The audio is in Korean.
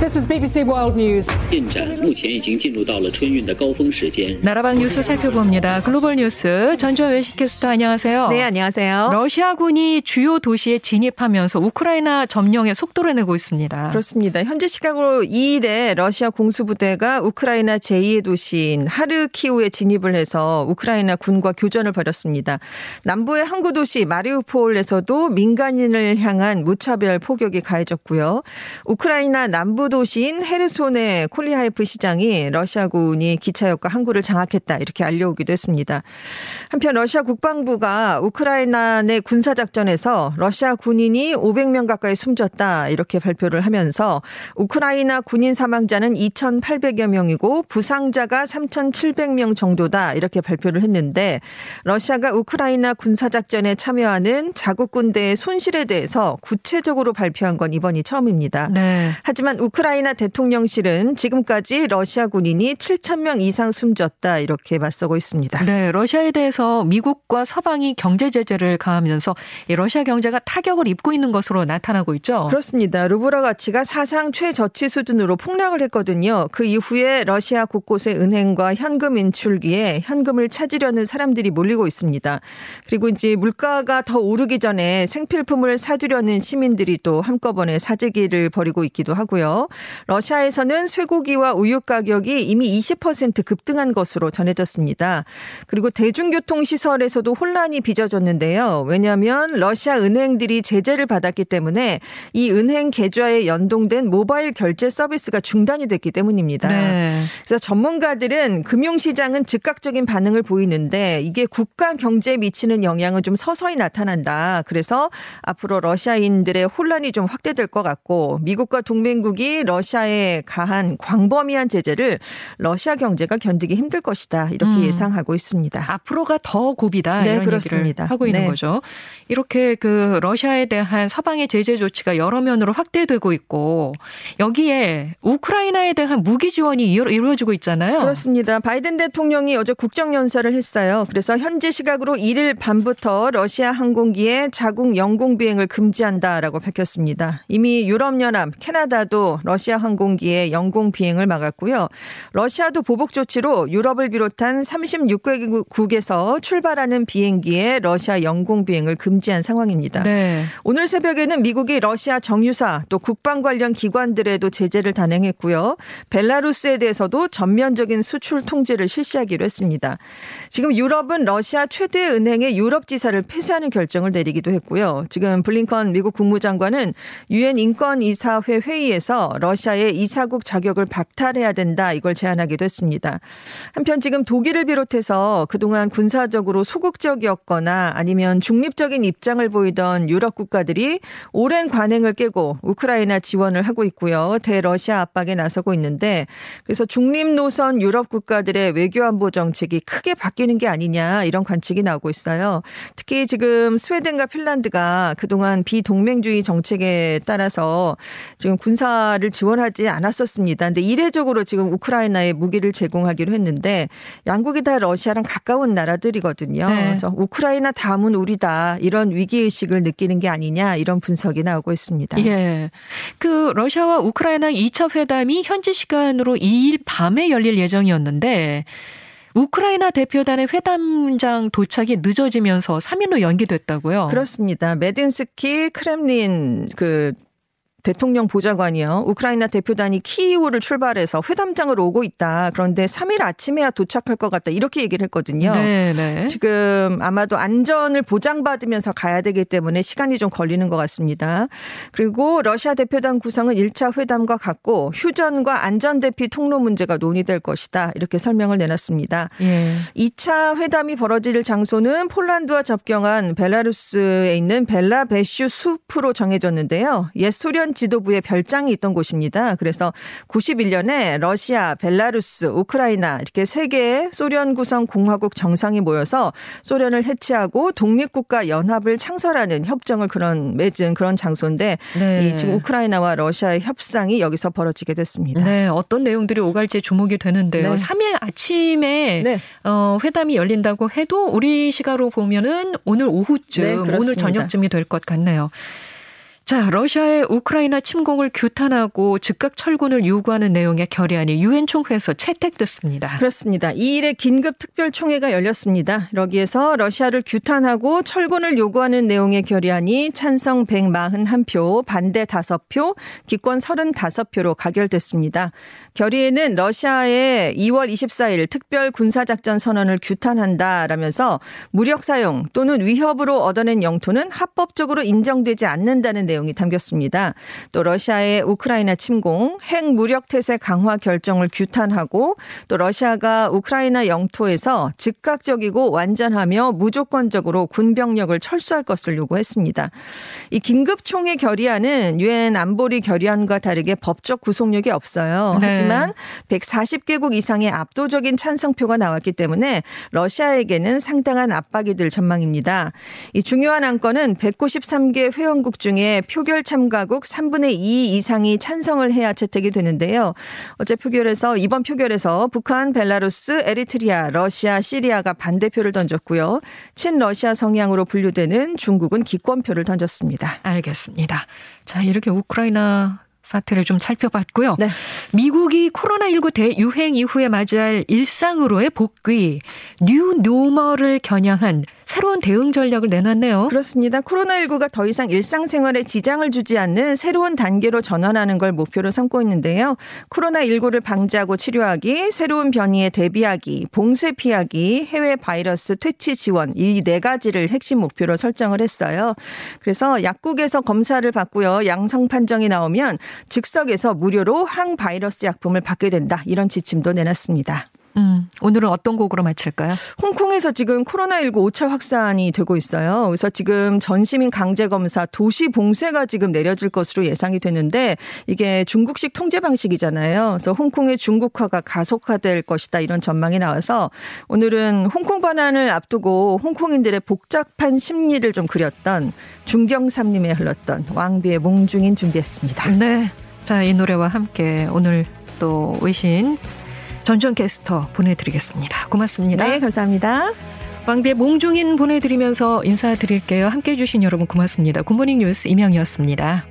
This is BBC World News. 나라방 뉴스 살펴봅니다. 글로벌 뉴스 전주현 외신캐스터 안녕하세요. 네, 안녕하세요. 러시아군이 주요 도시에 진입하면서 우크라이나 점령에 속도를 내고 있습니다. 그렇습니다. 현재 시각으로 2일에 러시아 공수부대가 우크라이나 제2의 도시인 하르키우에 진입을 해서 우크라이나 군과 교전을 벌였습니다. 남부의 항구 도시 마리우폴에서도 민간인을 향한 무차별 포격이 가해졌고요. 우크라이나 남부 도시인 헤르손의 콜리하이프 시장이 러시아군이 기차역과 항구를 장악했다 이렇게 알려오기도 했습니다. 한편 러시아 국방부가 우크라이나 내 군사 작전에서 러시아 군인이 500명 가까이 숨졌다 이렇게 발표를 하면서 우크라이나 군인 사망자는 2,800여 명이고 부상자가 3,700명 정도다 이렇게 발표를 했는데 러시아가 우크라이나 군사 작전에 참여하는 자국 군대의 손실에 대해서 구체적으로 발표한 건 이번이 처음입니다. 네. 하지만 우크 라이나 대통령실은 지금까지 러시아 군인이 7천 명 이상 숨졌다 이렇게 맞서고 있습니다. 네, 러시아에 대해서 미국과 서방이 경제 제재를 가하면서 이 러시아 경제가 타격을 입고 있는 것으로 나타나고 있죠. 그렇습니다. 루브라 가치가 사상 최저치 수준으로 폭락을 했거든요. 그 이후에 러시아 곳곳의 은행과 현금 인출기에 현금을 찾으려는 사람들이 몰리고 있습니다. 그리고 이제 물가가 더 오르기 전에 생필품을 사두려는 시민들이 또 한꺼번에 사재기를 벌이고 있기도 하고요. 러시아에서는 쇠고기와 우유 가격이 이미 20% 급등한 것으로 전해졌습니다. 그리고 대중교통 시설에서도 혼란이 빚어졌는데요. 왜냐하면 러시아 은행들이 제재를 받았기 때문에 이 은행 계좌에 연동된 모바일 결제 서비스가 중단이 됐기 때문입니다. 네. 그래서 전문가들은 금융시장은 즉각적인 반응을 보이는데 이게 국가 경제에 미치는 영향은 좀 서서히 나타난다. 그래서 앞으로 러시아인들의 혼란이 좀 확대될 것 같고 미국과 동맹국이 러시아에 가한 광범위한 제재를 러시아 경제가 견디기 힘들 것이다. 이렇게 음. 예상하고 있습니다. 앞으로가 더 고비다 네, 이런 그렇습니다. 얘기를 하고 있는 네. 거죠. 이렇게 그 러시아에 대한 서방의 제재 조치가 여러 면으로 확대되고 있고 여기에 우크라이나에 대한 무기 지원이 이루- 이루어지고 있잖아요. 그렇습니다. 바이든 대통령이 어제 국정연설을 했어요. 그래서 현지 시각으로 1일 밤부터 러시아 항공기의 자국 영공 비행을 금지한다라고 밝혔습니다. 이미 유럽연합, 캐나다도 러시아 항공기의 영공 비행을 막았고요. 러시아도 보복 조치로 유럽을 비롯한 36개국에서 출발하는 비행기의 러시아 영공 비행을 금지한 상황입니다. 네. 오늘 새벽에는 미국이 러시아 정유사 또 국방 관련 기관들에도 제재를 단행했고요. 벨라루스에 대해서도 전면적인 수출 통제를 실시하기로 했습니다. 지금 유럽은 러시아 최대 은행의 유럽 지사를 폐쇄하는 결정을 내리기도 했고요. 지금 블링컨 미국 국무장관은 유엔 인권 이사회 회의에서 러시아의 이사국 자격을 박탈해야 된다 이걸 제안하기도 했습니다. 한편 지금 독일을 비롯해서 그동안 군사적으로 소극적이었거나 아니면 중립적인 입장을 보이던 유럽 국가들이 오랜 관행을 깨고 우크라이나 지원을 하고 있고요. 대러시아 압박에 나서고 있는데 그래서 중립 노선 유럽 국가들의 외교 안보 정책이 크게 바뀌는 게 아니냐 이런 관측이 나오고 있어요. 특히 지금 스웨덴과 핀란드가 그동안 비동맹주의 정책에 따라서 지금 군사 를 지원하지 않았었습니다. 근데 이례적으로 지금 우크라이나에 무기를 제공하기로 했는데 양국이 다 러시아랑 가까운 나라들이거든요. 네. 그래서 우크라이나 다음은 우리다 이런 위기 의식을 느끼는 게 아니냐 이런 분석이 나오고 있습니다. 예. 그 러시아와 우크라이나 2차 회담이 현지 시간으로 2일 밤에 열릴 예정이었는데 우크라이나 대표단의 회담장 도착이 늦어지면서 3일로 연기됐다고요. 그렇습니다. 메딘스키 크렘린 그 대통령 보좌관이요. 우크라이나 대표단이 키이우를 출발해서 회담장으로 오고 있다. 그런데 3일 아침에야 도착할 것 같다. 이렇게 얘기를 했거든요. 네, 네. 지금 아마도 안전을 보장받으면서 가야 되기 때문에 시간이 좀 걸리는 것 같습니다. 그리고 러시아 대표단 구성은 1차 회담과 같고 휴전과 안전대피 통로 문제가 논의될 것이다. 이렇게 설명을 내놨습니다. 예. 2차 회담이 벌어질 장소는 폴란드와 접경한 벨라루스에 있는 벨라베슈 숲으로 정해졌는데요. 옛 소련 지도부의 별장이 있던 곳입니다. 그래서 91년에 러시아, 벨라루스, 우크라이나 이렇게 세 개의 소련 구성 공화국 정상이 모여서 소련을 해체하고 독립국가 연합을 창설하는 협정을 그런 맺은 그런 장소인데 네. 이 지금 우크라이나와 러시아의 협상이 여기서 벌어지게 됐습니다. 네, 어떤 내용들이 오갈지 주목이 되는데요. 네. 3일 아침에 네. 어, 회담이 열린다고 해도 우리 시각으로 보면은 오늘 오후쯤, 네, 오늘. 저녁쯤이 될 것 같네요. 자, 러시아의 우크라이나 침공을 규탄하고 즉각 철군을 요구하는 내용의 결의안이 유엔 총회에서 채택됐습니다. 그렇습니다. 2일에 긴급 특별 총회가 열렸습니다. 여기에서 러시아를 규탄하고 철군을 요구하는 내용의 결의안이 찬성 141표, 반대 5표, 기권 35표로 가결됐습니다. 결의에는 러시아의 2월 24일 특별 군사작전 선언을 규탄한다라면서 무력 사용 또는 위협으로 얻어낸 영토는 합법적으로 인정되지 않는다는 내용 내용이 담겼습니다. 또 러시아의 우크라이나 침공, 핵 무력 태세 강화 결정을 규탄하고 또 러시아가 우크라이나 영토에서 즉각적이고 완전하며 무조건적으로 군병력을 철수할 것을 요구했습니다. 이 긴급 총회 결의안은 유엔 안보리 결의안과 다르게 법적 구속력이 없어요. 네. 하지만 140개국 이상의 압도적인 찬성표가 나왔기 때문에 러시아에게는 상당한 압박이 될 전망입니다. 이 중요한 안건은 193개 회원국 중에 표결 참가국 3분의 2 이상이 찬성을 해야 채택이 되는데요. 어제 표결에서 이번 표결에서 북한, 벨라루스, 에리트리아, 러시아, 시리아가 반대표를 던졌고요. 친러시아 성향으로 분류되는 중국은 기권표를 던졌습니다. 알겠습니다. 자, 이렇게 우크라이나 사태를 좀 살펴봤고요. 네. 미국이 코로나19 대유행 이후에 맞이할 일상으로의 복귀, new normal을 겨냥한 새로운 대응 전략을 내놨네요. 그렇습니다. 코로나19가 더 이상 일상생활에 지장을 주지 않는 새로운 단계로 전환하는 걸 목표로 삼고 있는데요. 코로나19를 방지하고 치료하기, 새로운 변이에 대비하기, 봉쇄 피하기, 해외 바이러스 퇴치 지원 이 네 가지를 핵심 목표로 설정을 했어요. 그래서 약국에서 검사를 받고요. 양성 판정이 나오면 즉석에서 무료로 항바이러스 약품을 받게 된다. 이런 지침도 내놨습니다. 음, 오늘은 어떤 곡으로 마칠까요? 홍콩에서 지금 코로나19 5차 확산이 되고 있어요. 그래서 지금 전시민 강제 검사 도시 봉쇄가 지금 내려질 것으로 예상이 되는데 이게 중국식 통제 방식이잖아요. 그래서 홍콩의 중국화가 가속화될 것이다 이런 전망이 나와서 오늘은 홍콩 반환을 앞두고 홍콩인들의 복잡한 심리를 좀 그렸던 중경삼님에 흘렀던 왕비의 몽중인 준비했습니다. 네. 자, 이 노래와 함께 오늘 또 외신 전전 게스터 보내드리겠습니다. 고맙습니다. 네, 감사합니다. 왕비의 몽중인 보내드리면서 인사드릴게요. 함께해 주신 여러분 고맙습니다. 굿모닝 뉴스 임영이었습니다.